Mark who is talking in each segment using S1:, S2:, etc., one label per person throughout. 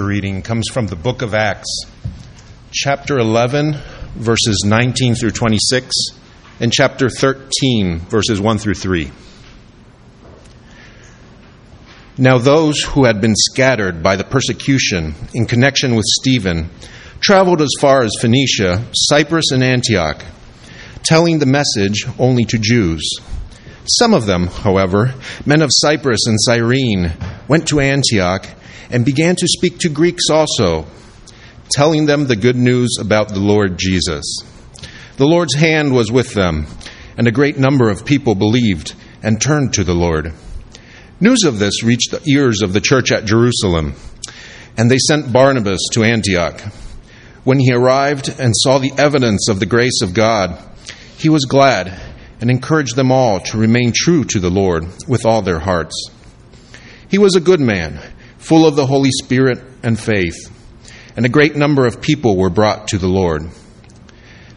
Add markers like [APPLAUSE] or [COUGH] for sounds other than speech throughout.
S1: reading comes from the book of Acts, chapter 11, verses 19 through 26, and chapter 13, verses 1 through 3. Now, those who had been scattered by the persecution in connection with Stephen traveled as far as Phoenicia, Cyprus, and Antioch, telling the message only to Jews. Some of them, however, men of Cyprus and Cyrene, went to Antioch and began to speak to Greeks also, telling them the good news about the Lord Jesus. The Lord's hand was with them, and a great number of people believed and turned to the Lord. News of this reached the ears of the church at Jerusalem, and they sent Barnabas to Antioch. When he arrived and saw the evidence of the grace of God, he was glad and encouraged them all to remain true to the Lord with all their hearts. He was a good man full of the Holy Spirit and faith, and a great number of people were brought to the Lord.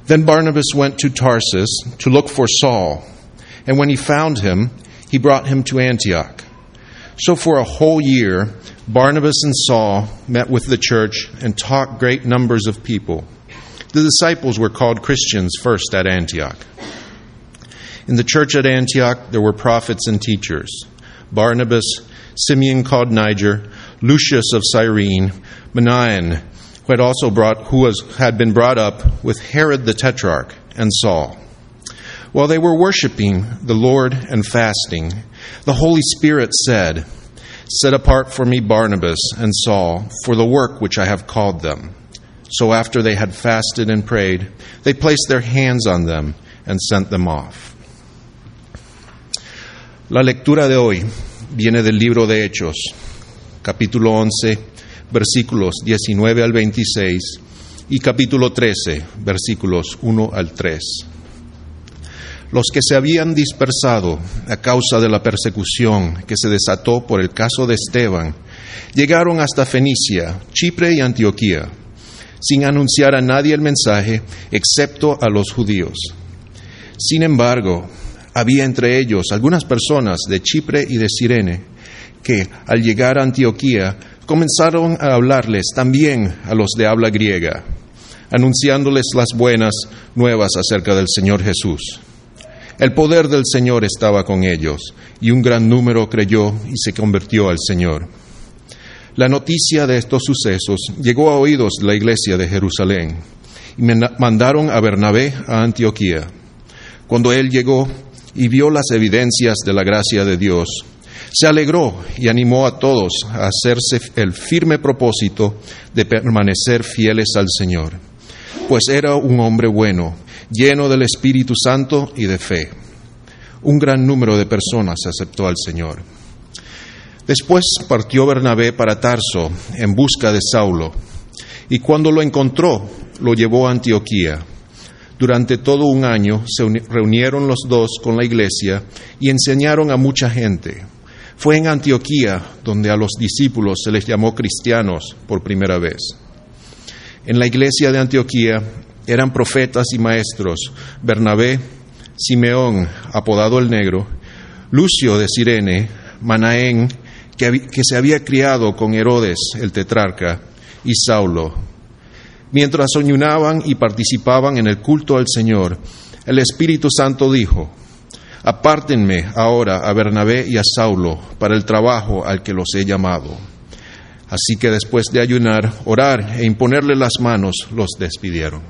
S1: Then Barnabas went to Tarsus to look for Saul, and when he found him, he brought him to Antioch. So for a whole year, Barnabas and Saul met with the church and taught great numbers of people. The disciples were called Christians first at Antioch. In the church at Antioch, there were prophets and teachers Barnabas, Simeon called Niger, Lucius of Cyrene, Manaen, who had also brought, who was, had been brought up with Herod the Tetrarch, and Saul. While they were worshiping the Lord and fasting, the Holy Spirit said, Set apart for me Barnabas and Saul for the work which I have called them. So after they had fasted and prayed, they placed their hands on them and sent them off. La lectura de hoy viene del libro de Hechos, capítulo 11, versículos 19 al 26 y capítulo 13, versículos 1 al 3. Los que se habían dispersado a causa de la persecución que se desató por el caso de Esteban llegaron hasta Fenicia, Chipre y Antioquía, sin anunciar a nadie el mensaje excepto a los judíos. Sin embargo, había entre ellos algunas personas de Chipre y de Sirene que, al llegar a Antioquía, comenzaron a hablarles también a los de habla griega, anunciándoles las buenas nuevas acerca del Señor Jesús. El poder del Señor estaba con ellos, y un gran número creyó y se convirtió al Señor. La noticia de estos sucesos llegó a oídos de la iglesia de Jerusalén, y mandaron a Bernabé a Antioquía. Cuando él llegó, y vio las evidencias de la gracia de Dios, se alegró y animó a todos a hacerse el firme propósito de permanecer fieles al Señor, pues era un hombre bueno, lleno del Espíritu Santo y de fe. Un gran número de personas aceptó al Señor. Después partió Bernabé para Tarso en busca de Saulo, y cuando lo encontró, lo llevó a Antioquía durante todo un año se reunieron los dos con la iglesia y enseñaron a mucha gente. Fue en Antioquía donde a los discípulos se les llamó cristianos por primera vez. En la iglesia de Antioquía eran profetas y maestros Bernabé, Simeón, apodado el Negro, Lucio de Sirene, Manaén, que, se había criado con Herodes el tetrarca, y Saulo, Mientras soñunaban y participaban en el culto al Señor, el Espíritu Santo dijo, Apártenme ahora a Bernabé y a Saulo para el trabajo al que los he llamado. Así que después de ayunar, orar e imponerle las manos, los despidieron.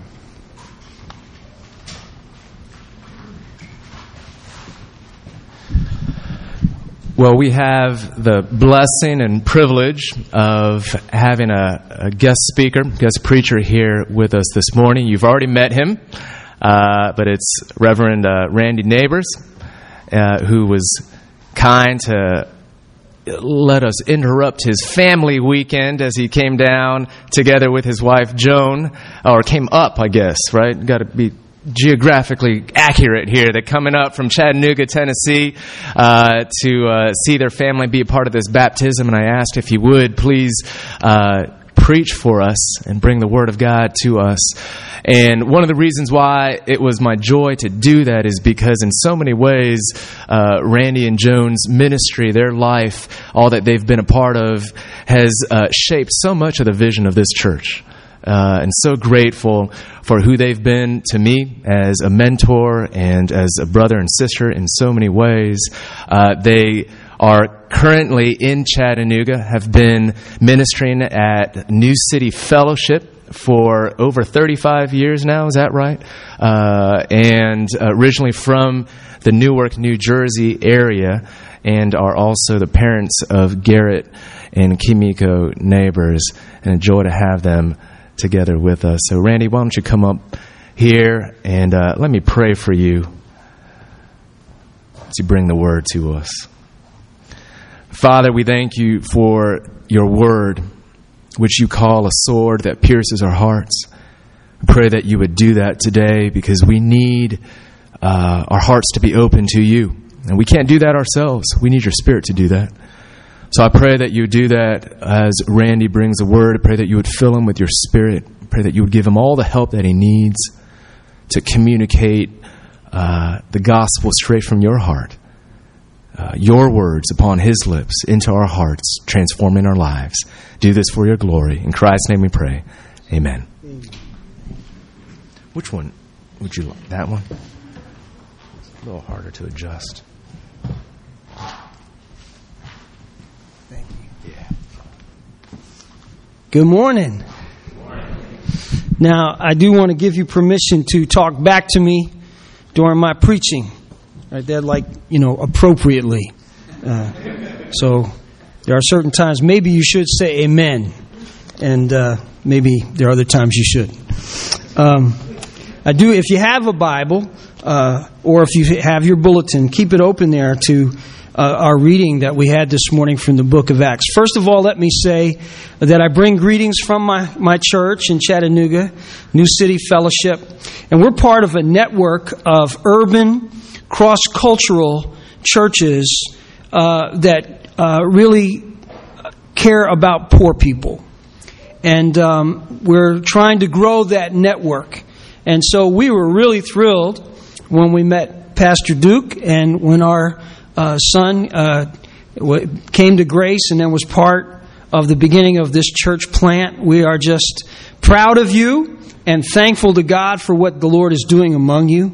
S2: Well, we have the blessing and privilege of having a, a, guest speaker, guest preacher here with us this morning. You've already met him, uh, but it's Reverend uh, Randy Neighbors, uh, who was kind to let us interrupt his family weekend as he came down together with his wife Joan, or came up, I guess, right? Got to be geographically accurate here. They're coming up from Chattanooga, Tennessee, uh, to uh, see their family be a part of this baptism. And I asked if he would please uh, preach for us and bring the Word of God to us. And one of the reasons why it was my joy to do that is because, in so many ways, uh, Randy and Joan's ministry, their life, all that they've been a part of, has uh, shaped so much of the vision of this church. Uh, and so grateful for who they've been to me as a mentor and as a brother and sister in so many ways. Uh, they are currently in Chattanooga, have been ministering at New City Fellowship for over 35 years now, is that right? Uh, and originally from the Newark, New Jersey area, and are also the parents of Garrett and Kimiko Neighbors, and a joy to have them together with us. So, Randy, why don't you come up here and uh, let me pray for you to bring the word to us. Father, we thank you for your word, which you call a sword that pierces our hearts. I pray that you would do that today because we need uh, our hearts to be open to you. And we can't do that ourselves. We need your spirit to do that. So I pray that you do that as Randy brings the word. I pray that you would fill him with your spirit. I pray that you would give him all the help that he needs to communicate uh, the gospel straight from your heart. Uh, your words upon his lips into our hearts, transforming our lives. Do this for your glory. In Christ's name we pray. Amen. Which one would you like? That one? A little harder to adjust.
S3: Thank you. Yeah. Good morning. Now, I do want to give you permission to talk back to me during my preaching. Right there, like, you know, appropriately. Uh, so, there are certain times maybe you should say amen, and uh, maybe there are other times you should. Um, I do, if you have a Bible, uh, or if you have your bulletin, keep it open there to uh, our reading that we had this morning from the book of Acts. First of all, let me say that I bring greetings from my, my church in Chattanooga, New City Fellowship, and we're part of a network of urban, cross cultural churches uh, that uh, really care about poor people. And um, we're trying to grow that network. And so we were really thrilled when we met Pastor Duke and when our uh, son uh, came to grace and then was part of the beginning of this church plant. We are just proud of you and thankful to God for what the Lord is doing among you.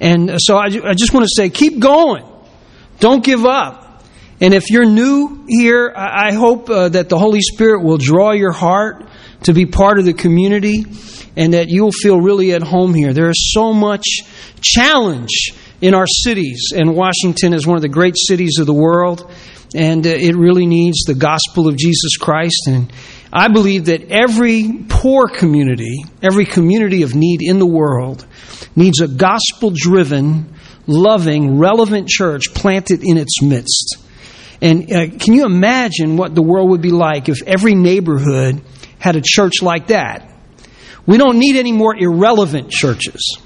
S3: And so I, I just want to say, keep going. Don't give up. And if you're new here, I, hope uh, that the Holy Spirit will draw your heart to be part of the community and that you'll feel really at home here. There is so much challenge in our cities, and Washington is one of the great cities of the world, and uh, it really needs the gospel of Jesus Christ. And I believe that every poor community, every community of need in the world, needs a gospel driven, loving, relevant church planted in its midst. And uh, can you imagine what the world would be like if every neighborhood had a church like that? We don't need any more irrelevant churches.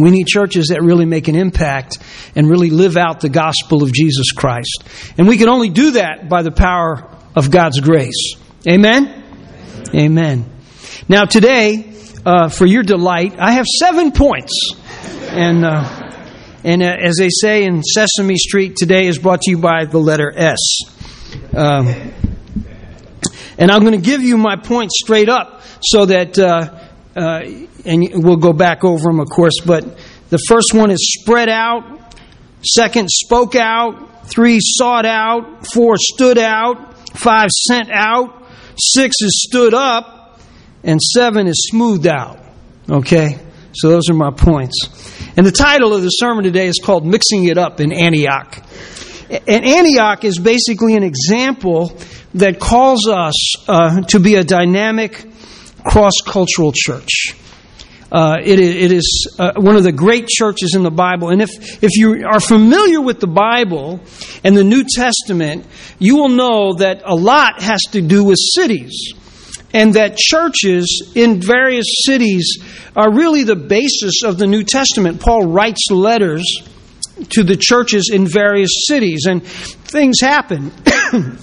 S3: We need churches that really make an impact and really live out the gospel of Jesus Christ. And we can only do that by the power of God's grace. Amen? Amen. Now, today, uh, for your delight, I have seven points. And, uh, and uh, as they say in Sesame Street, today is brought to you by the letter S. Um, and I'm going to give you my points straight up so that uh, uh, and we'll go back over them, of course, but the first one is spread out, second, spoke out, three, sought out, four, stood out, five, sent out, six is stood up, and seven is smoothed out. Okay? So those are my points. And the title of the sermon today is called Mixing It Up in Antioch. And Antioch is basically an example that calls us uh, to be a dynamic, cross cultural church. Uh, it, it is uh, one of the great churches in the Bible. And if, if you are familiar with the Bible and the New Testament, you will know that a lot has to do with cities. And that churches in various cities are really the basis of the New Testament. Paul writes letters to the churches in various cities, and things happen. [COUGHS]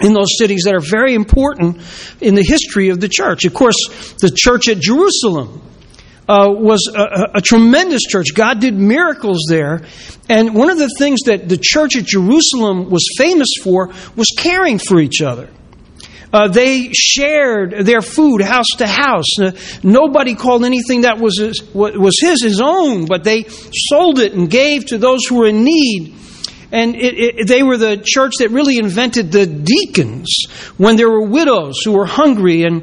S3: in those cities that are very important in the history of the church. Of course, the church at Jerusalem uh, was a, a, tremendous church. God did miracles there. And one of the things that the church at Jerusalem was famous for was caring for each other. Uh, they shared their food house to house. Uh, nobody called anything that was his, was his his own, but they sold it and gave to those who were in need. And it, it, they were the church that really invented the deacons when there were widows who were hungry and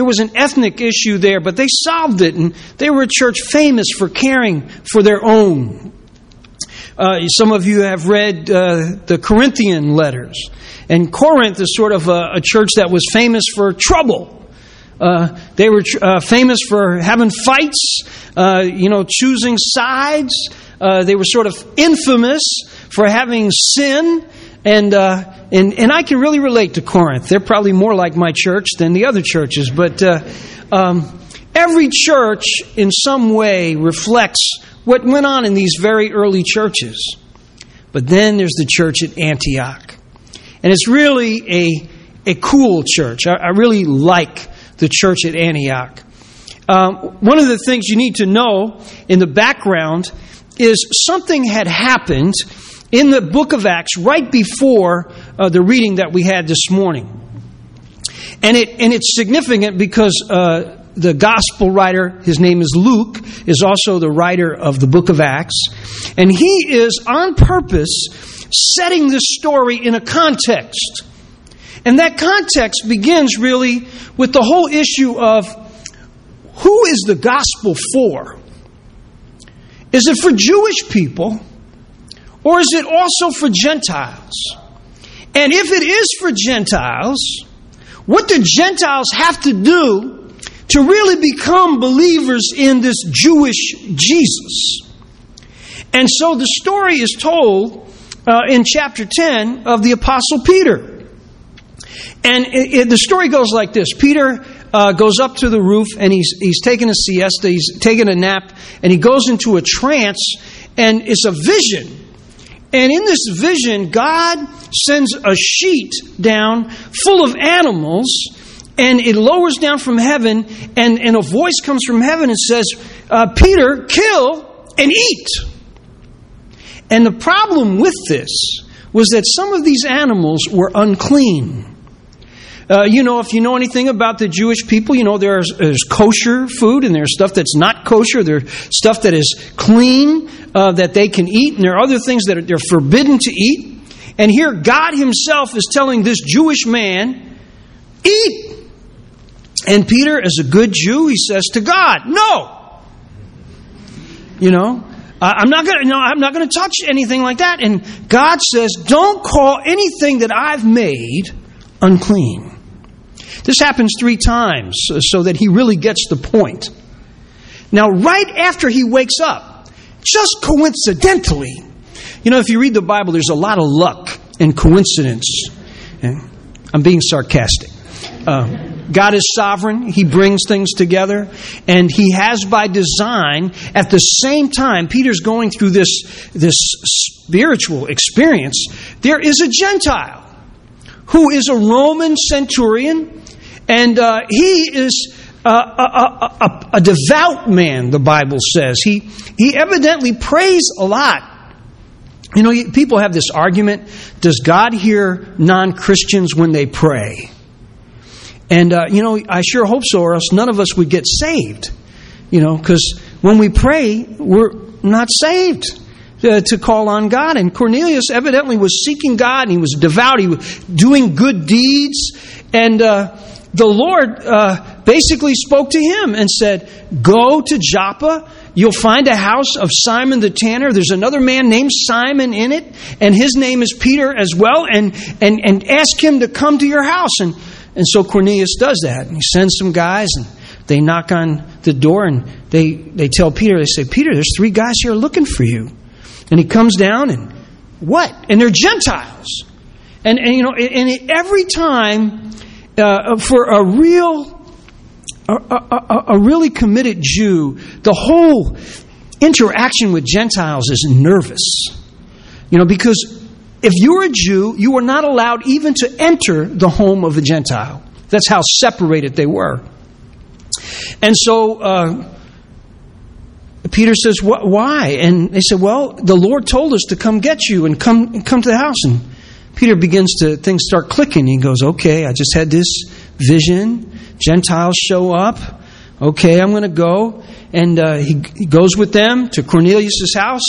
S3: there was an ethnic issue there, but they solved it, and they were a church famous for caring for their own. Uh, some of you have read uh, the Corinthian letters. And Corinth is sort of a, a church that was famous for trouble. Uh, they were uh, famous for having fights, uh, you know, choosing sides. Uh, they were sort of infamous for having sin. And, uh, and, and I can really relate to Corinth. They're probably more like my church than the other churches. But uh, um, every church, in some way, reflects what went on in these very early churches. But then there's the church at Antioch. And it's really a, a cool church. I, I really like the church at Antioch. Um, one of the things you need to know in the background is something had happened in the book of Acts right before uh, the reading that we had this morning. And, it, and it's significant because uh, the gospel writer, his name is Luke, is also the writer of the book of Acts. And he is on purpose setting this story in a context. And that context begins really with the whole issue of who is the gospel for? Is it for Jewish people or is it also for Gentiles? And if it is for Gentiles, what do Gentiles have to do to really become believers in this Jewish Jesus? And so the story is told uh, in chapter 10 of the Apostle Peter. And it, it, the story goes like this Peter uh, goes up to the roof and he's, he's taking a siesta, he's taking a nap, and he goes into a trance, and it's a vision. And in this vision, God sends a sheet down full of animals, and it lowers down from heaven, and, and a voice comes from heaven and says, uh, Peter, kill and eat. And the problem with this was that some of these animals were unclean. Uh, you know, if you know anything about the Jewish people, you know there's, there's kosher food and there's stuff that's not kosher. There's stuff that is clean uh, that they can eat, and there are other things that are, they're forbidden to eat. And here, God Himself is telling this Jewish man, "Eat." And Peter, as a good Jew, he says to God, "No." You know, I'm not going to no, I'm not going to touch anything like that. And God says, "Don't call anything that I've made unclean." This happens 3 times so that he really gets the point. Now, right after he wakes up, just coincidentally, you know, if you read the Bible, there's a lot of luck and coincidence. I'm being sarcastic. Uh, God is sovereign. He brings things together. And He has by design, at the same time, Peter's going through this, this spiritual experience, there is a Gentile who is a Roman centurion, and uh, he is a, a, a, a, devout man, the Bible says. He, he evidently prays a lot. You know, people have this argument does God hear non Christians when they pray? And, uh, you know, I sure hope so, or else none of us would get saved. You know, because when we pray, we're not saved uh, to call on God. And Cornelius evidently was seeking God, and he was devout, he was doing good deeds. And uh, the Lord uh, basically spoke to him and said, Go to Joppa. You'll find a house of Simon the tanner. There's another man named Simon in it, and his name is Peter as well. And, and, and ask him to come to your house. And and so Cornelius does that. And he sends some guys and they knock on the door and they, they tell Peter, they say, Peter, there's three guys here looking for you. And he comes down and what? And they're Gentiles. And, and you know, and every time uh, for a real, a, a, a really committed Jew, the whole interaction with Gentiles is nervous. You know, because if you're a Jew, you were not allowed even to enter the home of a Gentile. That's how separated they were. And so uh, Peter says, Why? And they said, Well, the Lord told us to come get you and come, come to the house. And Peter begins to, things start clicking. He goes, Okay, I just had this vision. Gentiles show up. Okay, I'm going to go. And uh, he, he goes with them to Cornelius' house.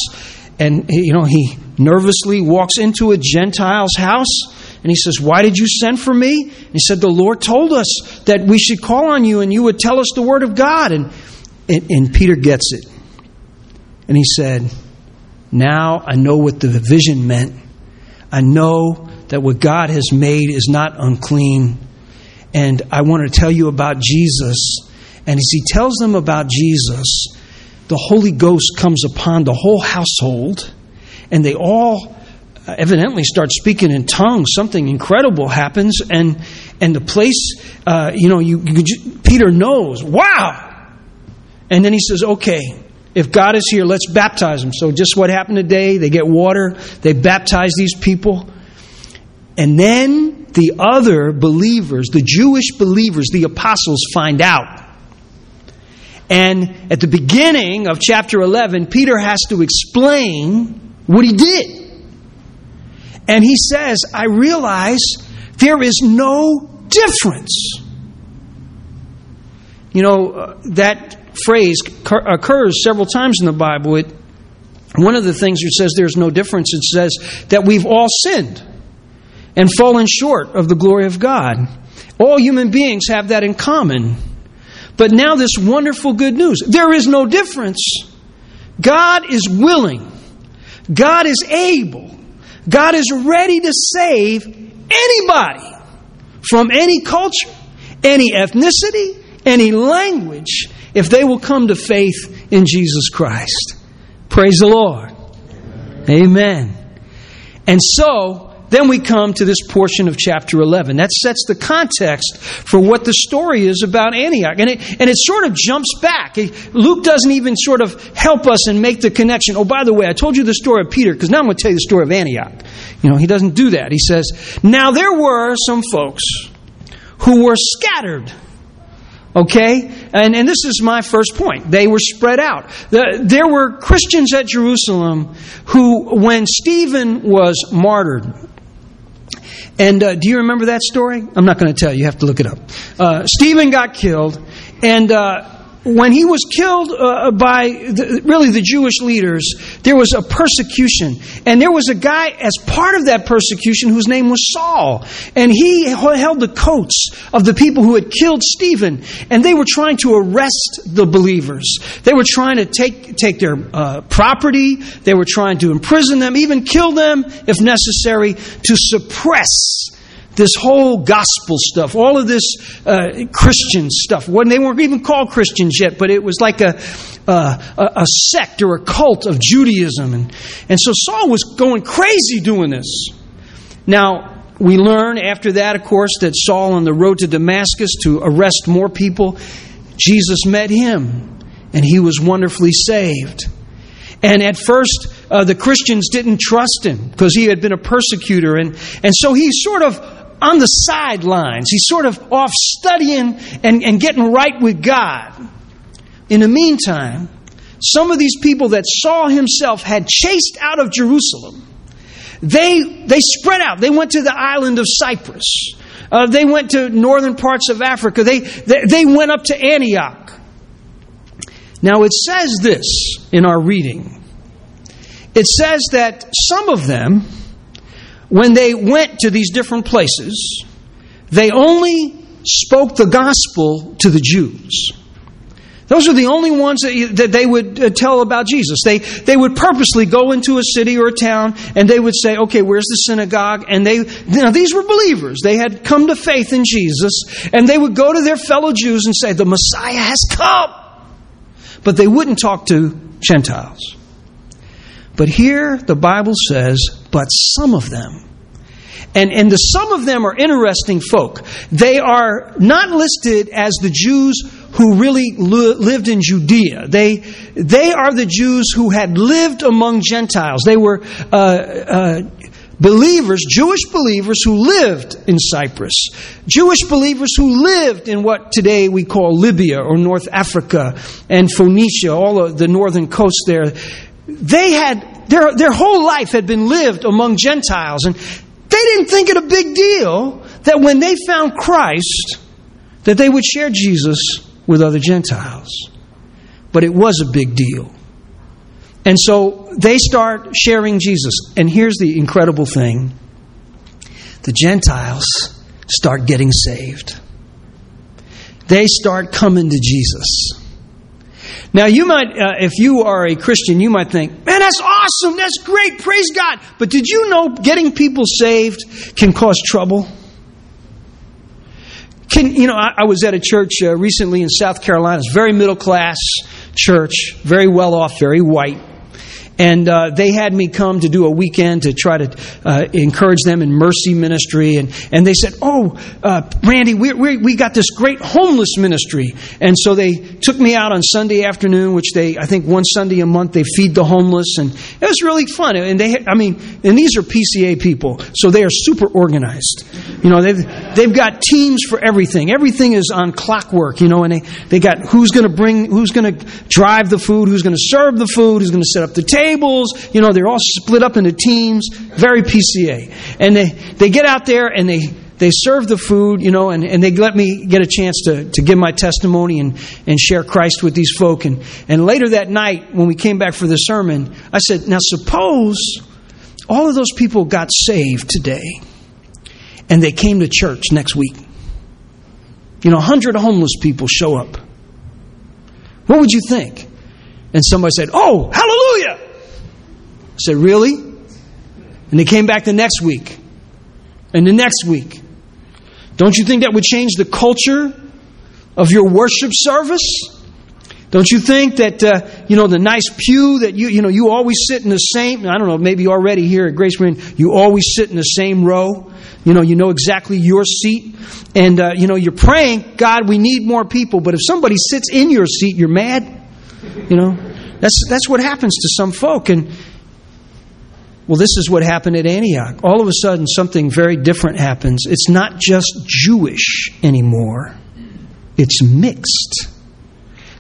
S3: And, you know, he nervously walks into a Gentile's house. And he says, Why did you send for me? And he said, The Lord told us that we should call on you and you would tell us the word of God. And, and, and Peter gets it. And he said, Now I know what the vision meant. I know that what God has made is not unclean. And I want to tell you about Jesus. And as he tells them about Jesus, the Holy Ghost comes upon the whole household, and they all evidently start speaking in tongues. Something incredible happens, and and the place, uh, you know, you, you Peter knows. Wow! And then he says, "Okay, if God is here, let's baptize them. So, just what happened today, they get water, they baptize these people. And then the other believers, the Jewish believers, the apostles, find out. And at the beginning of chapter 11, Peter has to explain what he did. And he says, I realize there is no difference. You know, uh, that phrase occurs several times in the Bible. It, one of the things it says there's no difference, it says that we've all sinned and fallen short of the glory of God. All human beings have that in common. But now, this wonderful good news there is no difference. God is willing, God is able, God is ready to save anybody from any culture, any ethnicity, any language, if they will come to faith in Jesus Christ. Praise the Lord. Amen. And so, then we come to this portion of chapter 11. That sets the context for what the story is about Antioch. And it, and it sort of jumps back. Luke doesn't even sort of help us and make the connection. Oh, by the way, I told you the story of Peter because now I'm going to tell you the story of Antioch. You know, he doesn't do that. He says, Now there were some folks who were scattered Okay? And, and this is my first point. They were spread out. The, there were Christians at Jerusalem who, when Stephen was martyred, and uh, do you remember that story? I'm not going to tell you. You have to look it up. Uh, Stephen got killed, and uh, when he was killed uh, by the, really the Jewish leaders, there was a persecution. And there was a guy as part of that persecution whose name was Saul. And he held the coats of the people who had killed Stephen. And they were trying to arrest the believers. They were trying to take, take their uh, property. They were trying to imprison them, even kill them if necessary, to suppress this whole gospel stuff, all of this uh, Christian stuff. When they weren't even called Christians yet, but it was like a, a, a sect or a cult of Judaism, and and so Saul was going crazy doing this. Now we learn after that, of course, that Saul on the road to Damascus to arrest more people, Jesus met him, and he was wonderfully saved. And at first, uh, the Christians didn't trust him because he had been a persecutor. And, and so he sort of on the sidelines. He's sort of off studying and, and getting right with God. In the meantime, some of these people that Saul himself had chased out of Jerusalem, they, they spread out. They went to the island of Cyprus. Uh, they went to northern parts of Africa. They, they, they went up to Antioch. Now it says this in our reading. It says that some of them, when they went to these different places, they only spoke the gospel to the Jews. Those are the only ones that, they would uh, tell about Jesus. They, they would purposely go into a city or a town and they would say, okay, where's the synagogue? And they, now these were believers. They had come to faith in Jesus and they would go to their fellow Jews and say, the Messiah has come. But they wouldn't talk to Gentiles. But here the Bible says, but some of them. And, and the some of them are interesting folk. They are not listed as the Jews who really lived in Judea. They, they are the Jews who had lived among Gentiles. They were uh, uh, believers, Jewish believers who lived in Cyprus, Jewish believers who lived in what today we call Libya or North Africa and Phoenicia, all of the northern coast there. They had, their, their whole life had been lived among Gentiles, and they didn't think it a big deal that when they found Christ, that they would share Jesus with other Gentiles. But it was a big deal. And so they start sharing Jesus. And here's the incredible thing the Gentiles start getting saved, they start coming to Jesus. Now, you might, uh, if you are a Christian, you might think, man, that's awesome, that's great, praise God. But did you know getting people saved can cause trouble? Can, you know, I, I was at a church uh, recently in South Carolina, it's very middle class church, very well off, very white and uh, they had me come to do a weekend to try to uh, encourage them in mercy ministry. And, and they said, Oh, uh, Randy, we, we, we got this great homeless ministry. And so they took me out on Sunday afternoon, which they, I think one Sunday a month, they feed the homeless. And it was really fun. And they, I mean, and these are PCA people, so they are super organized. You know, they've, they've got teams for everything. Everything is on clockwork, you know, and they, they got who's going to bring, who's going to drive the food, who's going to serve the food, who's going to set up the table tables. You know, they're all split up into teams, very PCA. And they, they get out there and they, they serve the food, you know, and, and they let me get a chance to, to give my testimony and, and share Christ with these folk. And, and later that night, when we came back for the sermon, I said, Now suppose all of those people got saved today and they came to church next week. You know, 100 homeless people show up. What would you think? And somebody said, Oh, hallelujah! Said, Really? And they came back the next week. And the next week. Don't you think that would change the culture of your worship service? Don't you think that uh, you know the nice pew that you you know you always sit in the same I don't know maybe already here at Grace Marine you always sit in the same row you know you know exactly your seat and uh, you know you're praying God we need more people but if somebody sits in your seat you're mad you know that's that's what happens to some folk and well, this is what happened at Antioch. All of a sudden, something very different happens. It's not just Jewish anymore, it's mixed.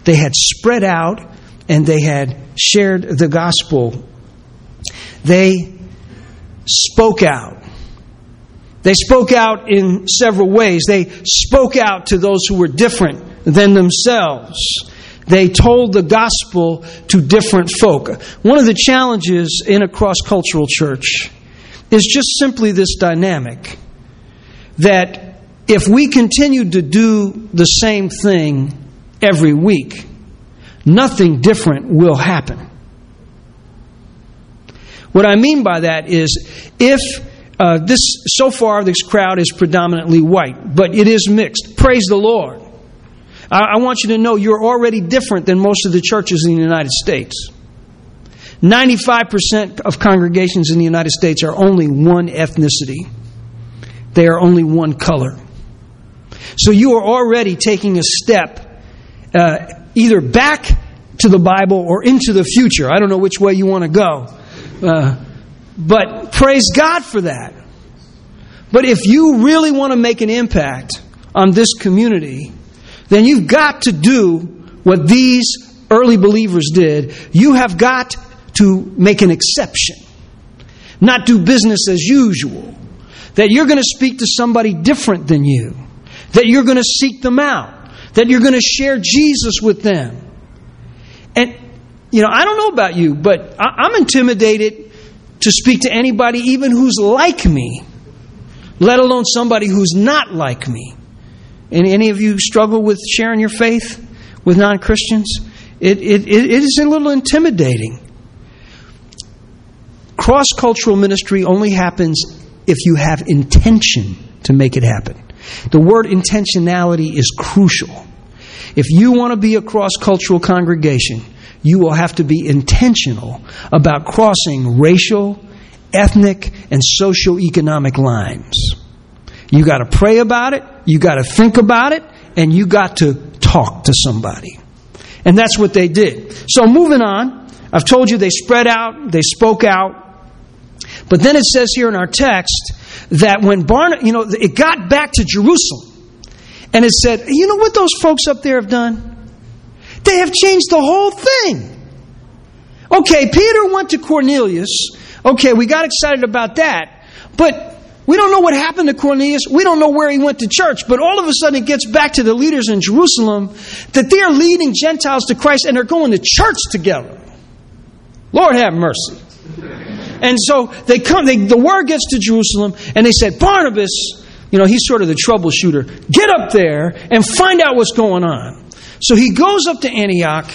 S3: They had spread out and they had shared the gospel. They spoke out. They spoke out in several ways. They spoke out to those who were different than themselves they told the gospel to different folk. One of the challenges in a cross cultural church is just simply this dynamic that if we continue to do the same thing every week, nothing different will happen. What I mean by that is if uh, this so far this crowd is predominantly white, but it is mixed. Praise the Lord. I, want you to know you're already different than most of the churches in the United States. 95% of congregations in the United States are only one ethnicity, they are only one color. So you are already taking a step uh, either back to the Bible or into the future. I don't know which way you want to go. Uh, but praise God for that. But if you really want to make an impact on this community, then you've got to do what these early believers did. You have got to make an exception, not do business as usual. That you're going to speak to somebody different than you, that you're going to seek them out, that you're going to share Jesus with them. And, you know, I don't know about you, but I'm intimidated to speak to anybody, even who's like me, let alone somebody who's not like me. Any, any of you struggle with sharing your faith with non Christians? It, it, it is a little intimidating. Cross cultural ministry only happens if you have intention to make it happen. The word intentionality is crucial. If you want to be a cross cultural congregation, you will have to be intentional about crossing racial, ethnic, and socio-economic lines. You got to pray about it, you got to think about it, and you got to talk to somebody. And that's what they did. So moving on, I've told you they spread out, they spoke out. But then it says here in our text that when Barnabas, you know, it got back to Jerusalem. And it said, you know what those folks up there have done? They have changed the whole thing. Okay, Peter went to Cornelius. Okay, we got excited about that. But we don't know what happened to Cornelius. We don't know where he went to church. But all of a sudden, it gets back to the leaders in Jerusalem that they're leading Gentiles to Christ and they're going to church together. Lord have mercy. And so they come, they, the word gets to Jerusalem, and they said, Barnabas, you know, he's sort of the troubleshooter. Get up there and find out what's going on. So he goes up to Antioch,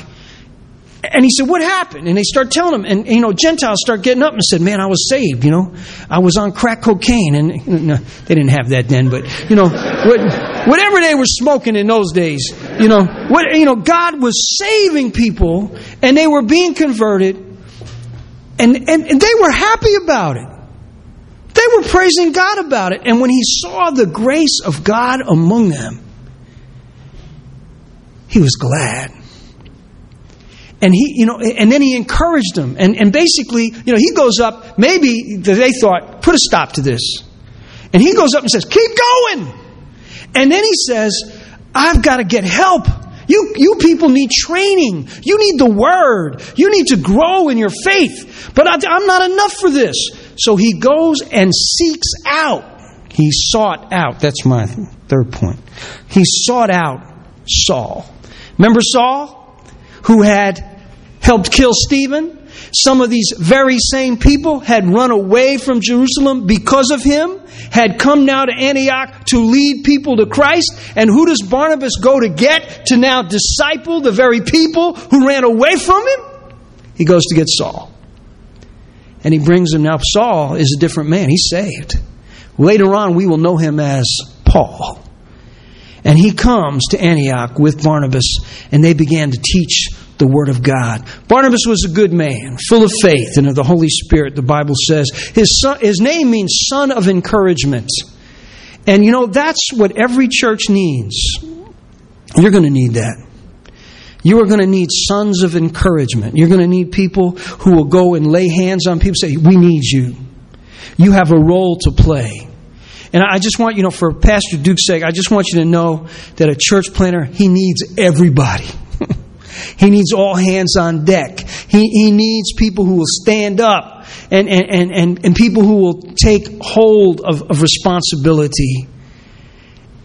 S3: and he said, What happened? And they start telling him, and you know, Gentiles start getting up and said, Man, I was saved, you know. I was on crack cocaine. And no, they didn't have that then, but you know, what, whatever they were smoking in those days, you know, what you know, God was saving people and they were being converted. And, and, and they were happy about it. They were praising God about it. And when he saw the grace of God among them, he was glad. And he, you know, and then he encouraged them. And, and basically, you know, he goes up, maybe they thought, put a stop to this. And he goes up and says, keep going. And then he says, I've got to get help. You, you people need training. You need the word. You need to grow in your faith. But I, I'm not enough for this. So he goes and seeks out. He sought out. That's my third point. He sought out Saul. Remember Saul, who had helped kill Stephen? Some of these very same people had run away from Jerusalem because of him, had come now to Antioch to lead people to Christ. And who does Barnabas go to get to now disciple the very people who ran away from him? He goes to get Saul. And he brings him now. Saul is a different man. He's saved. Later on, we will know him as Paul. And he comes to Antioch with Barnabas, and they began to teach the Word of God. Barnabas was a good man, full of faith and of the Holy Spirit, the Bible says. His, son, his name means son of encouragement. And you know, that's what every church needs. You're going to need that. You are going to need sons of encouragement. You're going to need people who will go and lay hands on people say, We need you. You have a role to play. And I just want, you know, for Pastor Duke's sake, I just want you to know that a church planter, he needs everybody. [LAUGHS] He needs all hands on deck. He, he needs people who will stand up and, and, and, and people who will take hold of, of responsibility.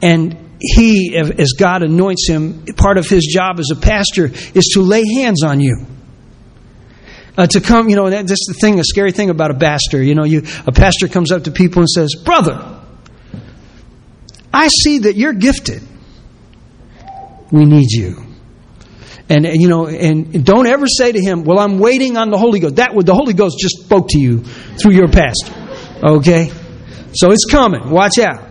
S3: And he, as God anoints him, part of his job as a pastor is to lay hands on you. Uh, to come, you know, that's the thing, a scary thing about a pastor. You know, you, a pastor comes up to people and says, Brother, I see that you're gifted. We need you. And, and, you know, and don't ever say to him, "Well, I'm waiting on the Holy Ghost." That would the Holy Ghost just spoke to you through your pastor. Okay, so it's coming. Watch out.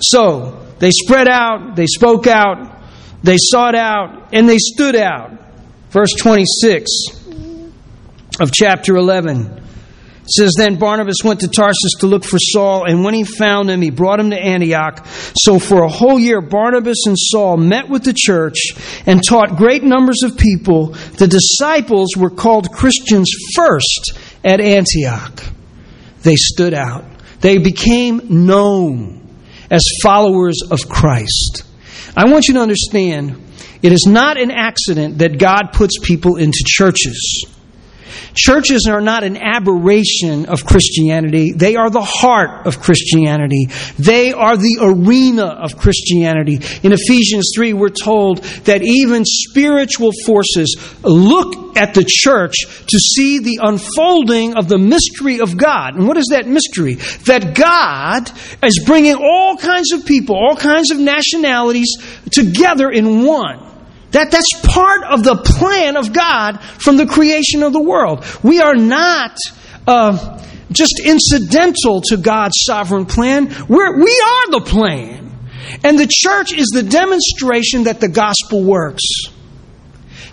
S3: So they spread out, they spoke out, they sought out, and they stood out. Verse 26 of chapter 11. It says, Then Barnabas went to Tarsus to look for Saul, and when he found him, he brought him to Antioch. So for a whole year, Barnabas and Saul met with the church and taught great numbers of people. The disciples were called Christians first at Antioch. They stood out, they became known as followers of Christ. I want you to understand it is not an accident that God puts people into churches. Churches are not an aberration of Christianity. They are the heart of Christianity. They are the arena of Christianity. In Ephesians 3, we're told that even spiritual forces look at the church to see the unfolding of the mystery of God. And what is that mystery? That God is bringing all kinds of people, all kinds of nationalities together in one. That, that's part of the plan of God from the creation of the world. We are not uh, just incidental to God's sovereign plan. We're, we are the plan. And the church is the demonstration that the gospel works.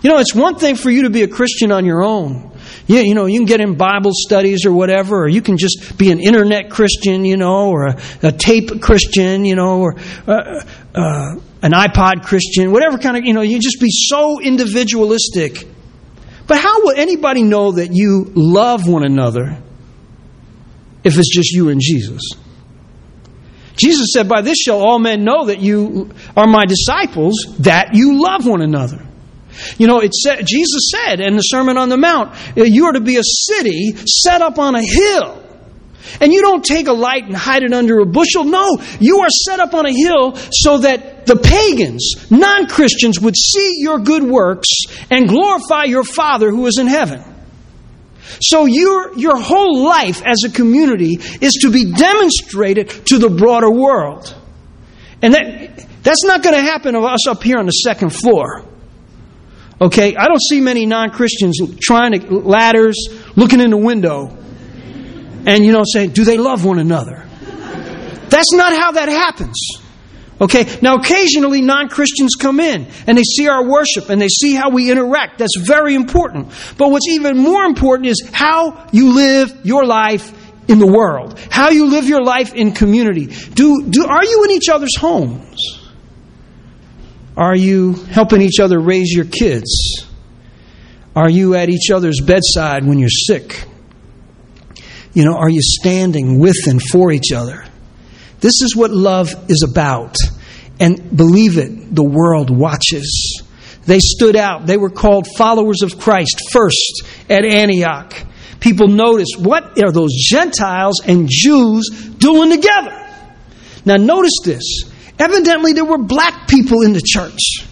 S3: You know, it's one thing for you to be a Christian on your own. Yeah, you know, you can get in Bible studies or whatever, or you can just be an internet Christian, you know, or a, a tape Christian, you know, or uh, uh, an iPod Christian, whatever kind of, you know, you just be so individualistic. But how will anybody know that you love one another if it's just you and Jesus? Jesus said, By this shall all men know that you are my disciples, that you love one another. You know, it said, Jesus said in the Sermon on the Mount, you are to be a city set up on a hill. And you don't take a light and hide it under a bushel. No, you are set up on a hill so that the pagans, non Christians, would see your good works and glorify your Father who is in heaven. So your, your whole life as a community is to be demonstrated to the broader world. And that, that's not going to happen of us up here on the second floor. Okay, I don't see many non Christians trying to ladders, looking in the window, and you know, saying, "Do they love one another?" That's not how that happens. Okay, now occasionally non Christians come in and they see our worship and they see how we interact. That's very important. But what's even more important is how you live your life in the world, how you live your life in community. Do, do, are you in each other's homes? Are you helping each other raise your kids? Are you at each other's bedside when you're sick? You know, are you standing with and for each other? This is what love is about. And believe it, the world watches. They stood out. They were called followers of Christ first at Antioch. People noticed what are those Gentiles and Jews doing together? Now, notice this. Evidently, there were black people in the church.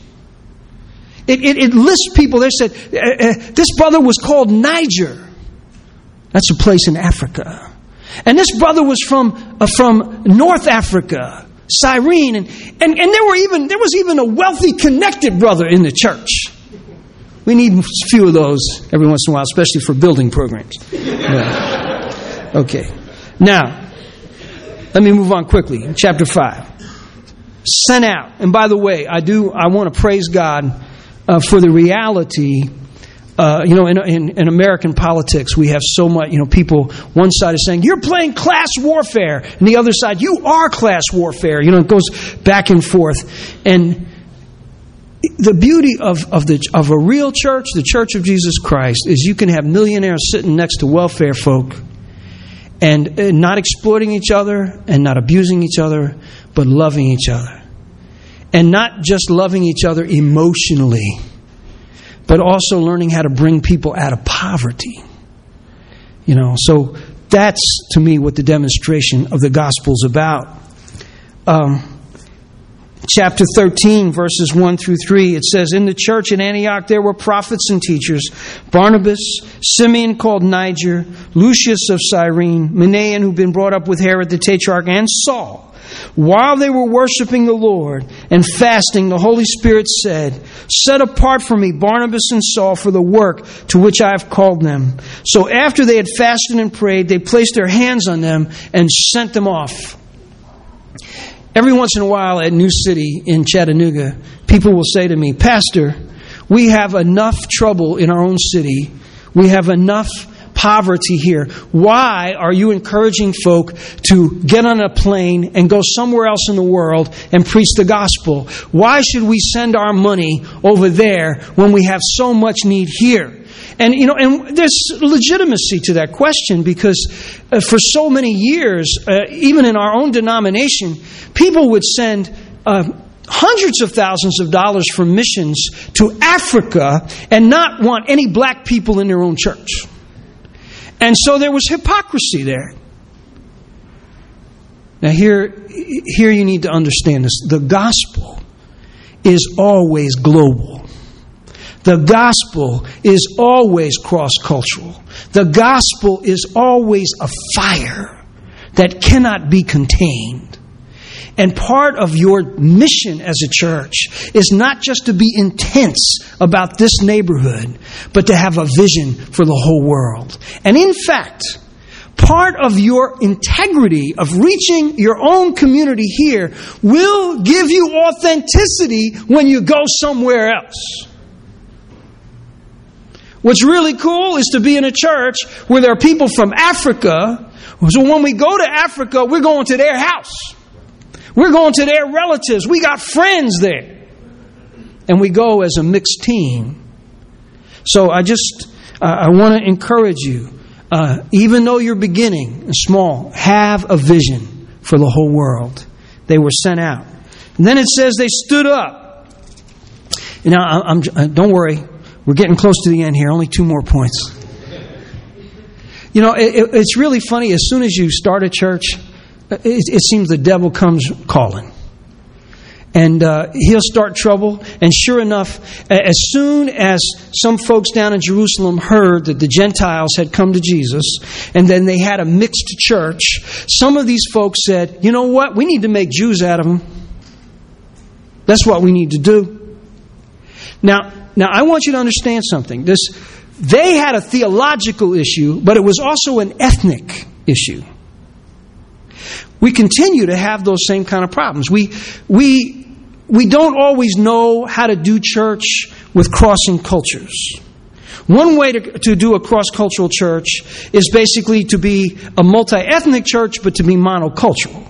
S3: It, it, it lists people. They said, uh, uh, this brother was called Niger. That's a place in Africa. And this brother was from, uh, from North Africa, Cyrene. And, and, and there, were even, there was even a wealthy, connected brother in the church. We need a few of those every once in a while, especially for building programs. Yeah. Okay. Now, let me move on quickly. Chapter 5 sent out. And by the way, I do I want to praise God uh, for the reality. Uh, you know, in, in, in, American politics, we have so much. You know, people. One side is saying you're playing class warfare, and the other side, you are class warfare. You know, it goes back and forth. And the beauty of, of, the, of a real church, the Church of Jesus Christ, is you can have millionaires sitting next to welfare folk and uh, not exploiting each other and not abusing each other, but loving each other. And not just loving each other emotionally, but also learning how to bring people out of poverty. You know, so that's to me what the demonstration of the gospel is about. Um, chapter 13, verses 1 through 3, it says, In the church in Antioch there were prophets and teachers Barnabas, Simeon called Niger, Lucius of Cyrene, Manaen, who'd been brought up with Herod the Tetrarch, and Saul. While they were worshiping the Lord and fasting, the Holy Spirit said, Set apart for me Barnabas and Saul for the work to which I have called them. So after they had fasted and prayed, they placed their hands on them and sent them off. Every once in a while at New City in Chattanooga, people will say to me, Pastor, we have enough trouble in our own city. We have enough poverty here. Why are you encouraging folk to get on a plane and go somewhere else in the world and preach the gospel? Why should we send our money over there when we have so much need here? And you know, and there's legitimacy to that question because uh, for so many years, uh, even in our own denomination, people would send. Uh, hundreds of thousands of dollars for missions to Africa and not want any black people in their own church. And so there was hypocrisy there. Now, here, here you need to understand this. The gospel is always global. The gospel is always cross cultural. The gospel is always a fire that cannot be contained. And part of your mission as a church is not just to be intense about this neighborhood, but to have a vision for the whole world. And in fact, part of your integrity of reaching your own community here will give you authenticity when you go somewhere else. What's really cool is to be in a church where there are people from Africa. So when we go to Africa, we're going to their house. We're going to their relatives. We got friends there. And we go as a mixed team. So I just uh, I want to encourage you, uh, even though you're beginning small, have a vision for the whole world. They were sent out. And then it says they stood up. Now, I'm, I'm, uh, don't worry, we're getting close to the end here. Only two more points. You know, it, it's really funny. As soon as you start a church, it, it seems the devil comes calling and uh, he'll start trouble. And sure enough, as soon as some folks down in Jerusalem heard that the Gentiles had come to Jesus, and then they had a mixed church, some of these folks said, You know what? We need to make Jews out of them. That's what we need to do. Now, now I want you to understand something. This, they had a theological issue, but it was also an ethnic issue we continue to have those same kind of problems. We, we we don't always know how to do church with crossing cultures. One way to, to do a cross cultural church is basically to be a multi ethnic church, but to be monocultural.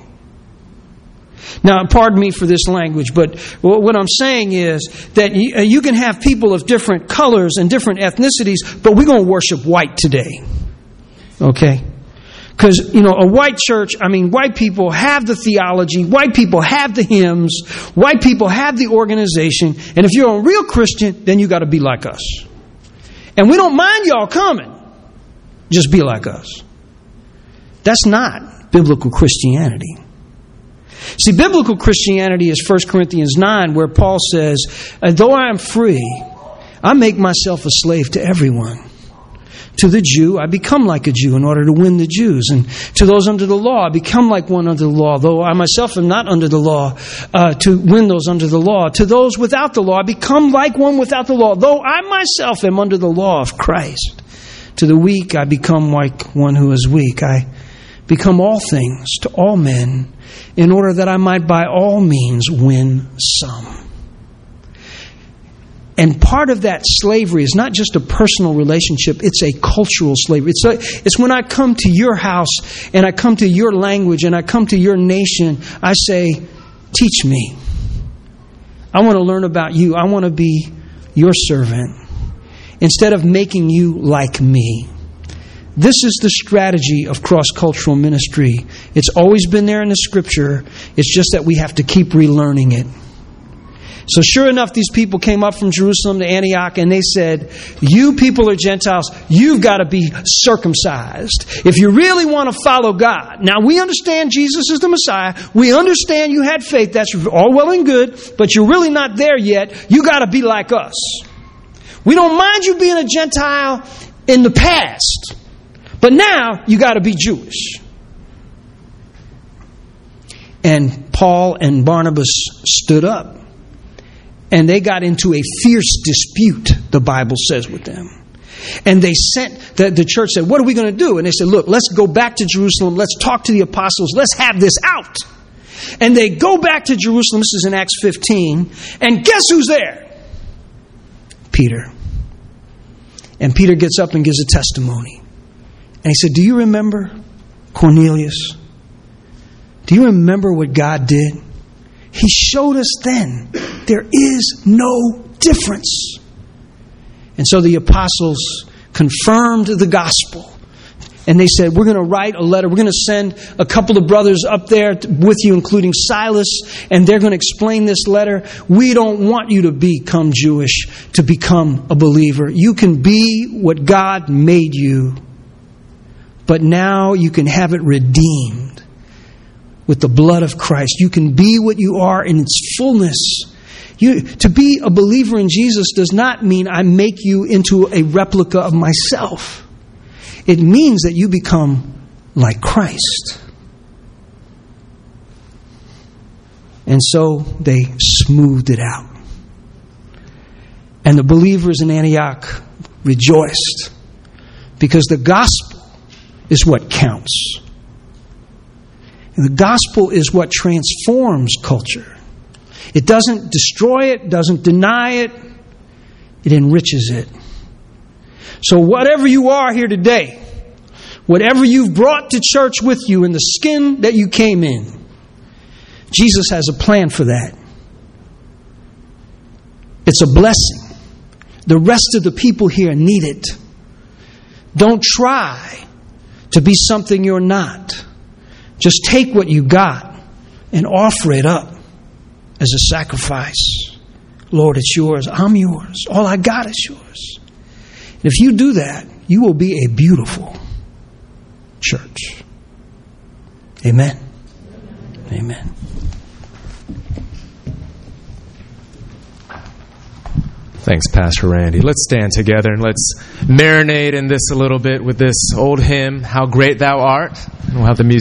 S3: Now, pardon me for this language, but what I'm saying is that uh, you can have people of different colors and different ethnicities, but we're going to worship white today. Okay? Because, you know, a white church, I mean, white people have the theology, white people have the hymns, white people have the organization, and if you're a real Christian, then you got to be like us. And we don't mind y'all coming. Just be like us. That's not biblical Christianity. See, biblical Christianity is 1 Corinthians 9, where Paul says, Though I am free, I make myself a slave to everyone to the Jew, I become like a Jew in order to win the Jews. And to those under the law, I become like one under the law, though I myself am not under the law, uh, to win those under the law. To those without the law, I become like one without the law, though I myself am under the law of Christ. To the weak, I become like one who is weak. I become all things to all men in order that I might by all means win some. And part of that slavery is not just a personal relationship, it's a cultural slavery. It's, a, it's when I come to your house and I come to your language and I come to your nation, I say, Teach me. I want to learn about you. I want to be your servant instead of making you like me. This is the strategy of cross cultural ministry. It's always been there in the scripture. It's just that we have to keep relearning it. So, sure enough, these people came up from Jerusalem to Antioch and they said, You people are Gentiles, you've got to be circumcised. If you really want to follow God. Now, we understand Jesus is the Messiah. We understand you had faith. That's all well and good, but you're really not there yet. You got to be like us. We don't mind you being a Gentile in the past, but now you got to be Jewish. And Paul and Barnabas stood up and they got into a fierce dispute, the Bible says, with them. And they sent, the, the church said, What are we going to do? And they said, Look, let's go back to Jerusalem. Let's talk to the apostles. Let's have this out. And they go back to Jerusalem. This is in Acts 15. And guess who's there? Peter. And Peter gets up and gives a testimony. And he said, Do you remember Cornelius? Do you remember what God did? He showed us then there is no difference. And so the apostles confirmed the gospel. And they said, We're going to write a letter. We're going to send a couple of brothers up there with you, including Silas, and they're going to explain this letter. We don't want you to become Jewish to become a believer. You can be what God made you, but now you can have it redeemed with the blood of Christ. You can be what you are in its fullness. You, to be a believer in Jesus does not mean I make you into a replica of myself. It means that you become like Christ. And so they smoothed it out. And the believers in Antioch rejoiced because the gospel is what counts. The gospel is what transforms culture. It doesn't destroy it, doesn't deny it, it enriches it. So, whatever you are here today, whatever you've brought to church with you in the skin that you came in, Jesus has a plan for that. It's a blessing. The rest of the people here need it. Don't try to be something you're not. Just take what you got and offer it up as a sacrifice. Lord, it's yours. I'm yours. All I got is yours. And if you do that, you will be a beautiful church. Amen. Amen.
S2: Thanks, Pastor Randy. Let's stand together and let's marinate in this a little bit with this old hymn, How Great Thou Art. We'll have the music.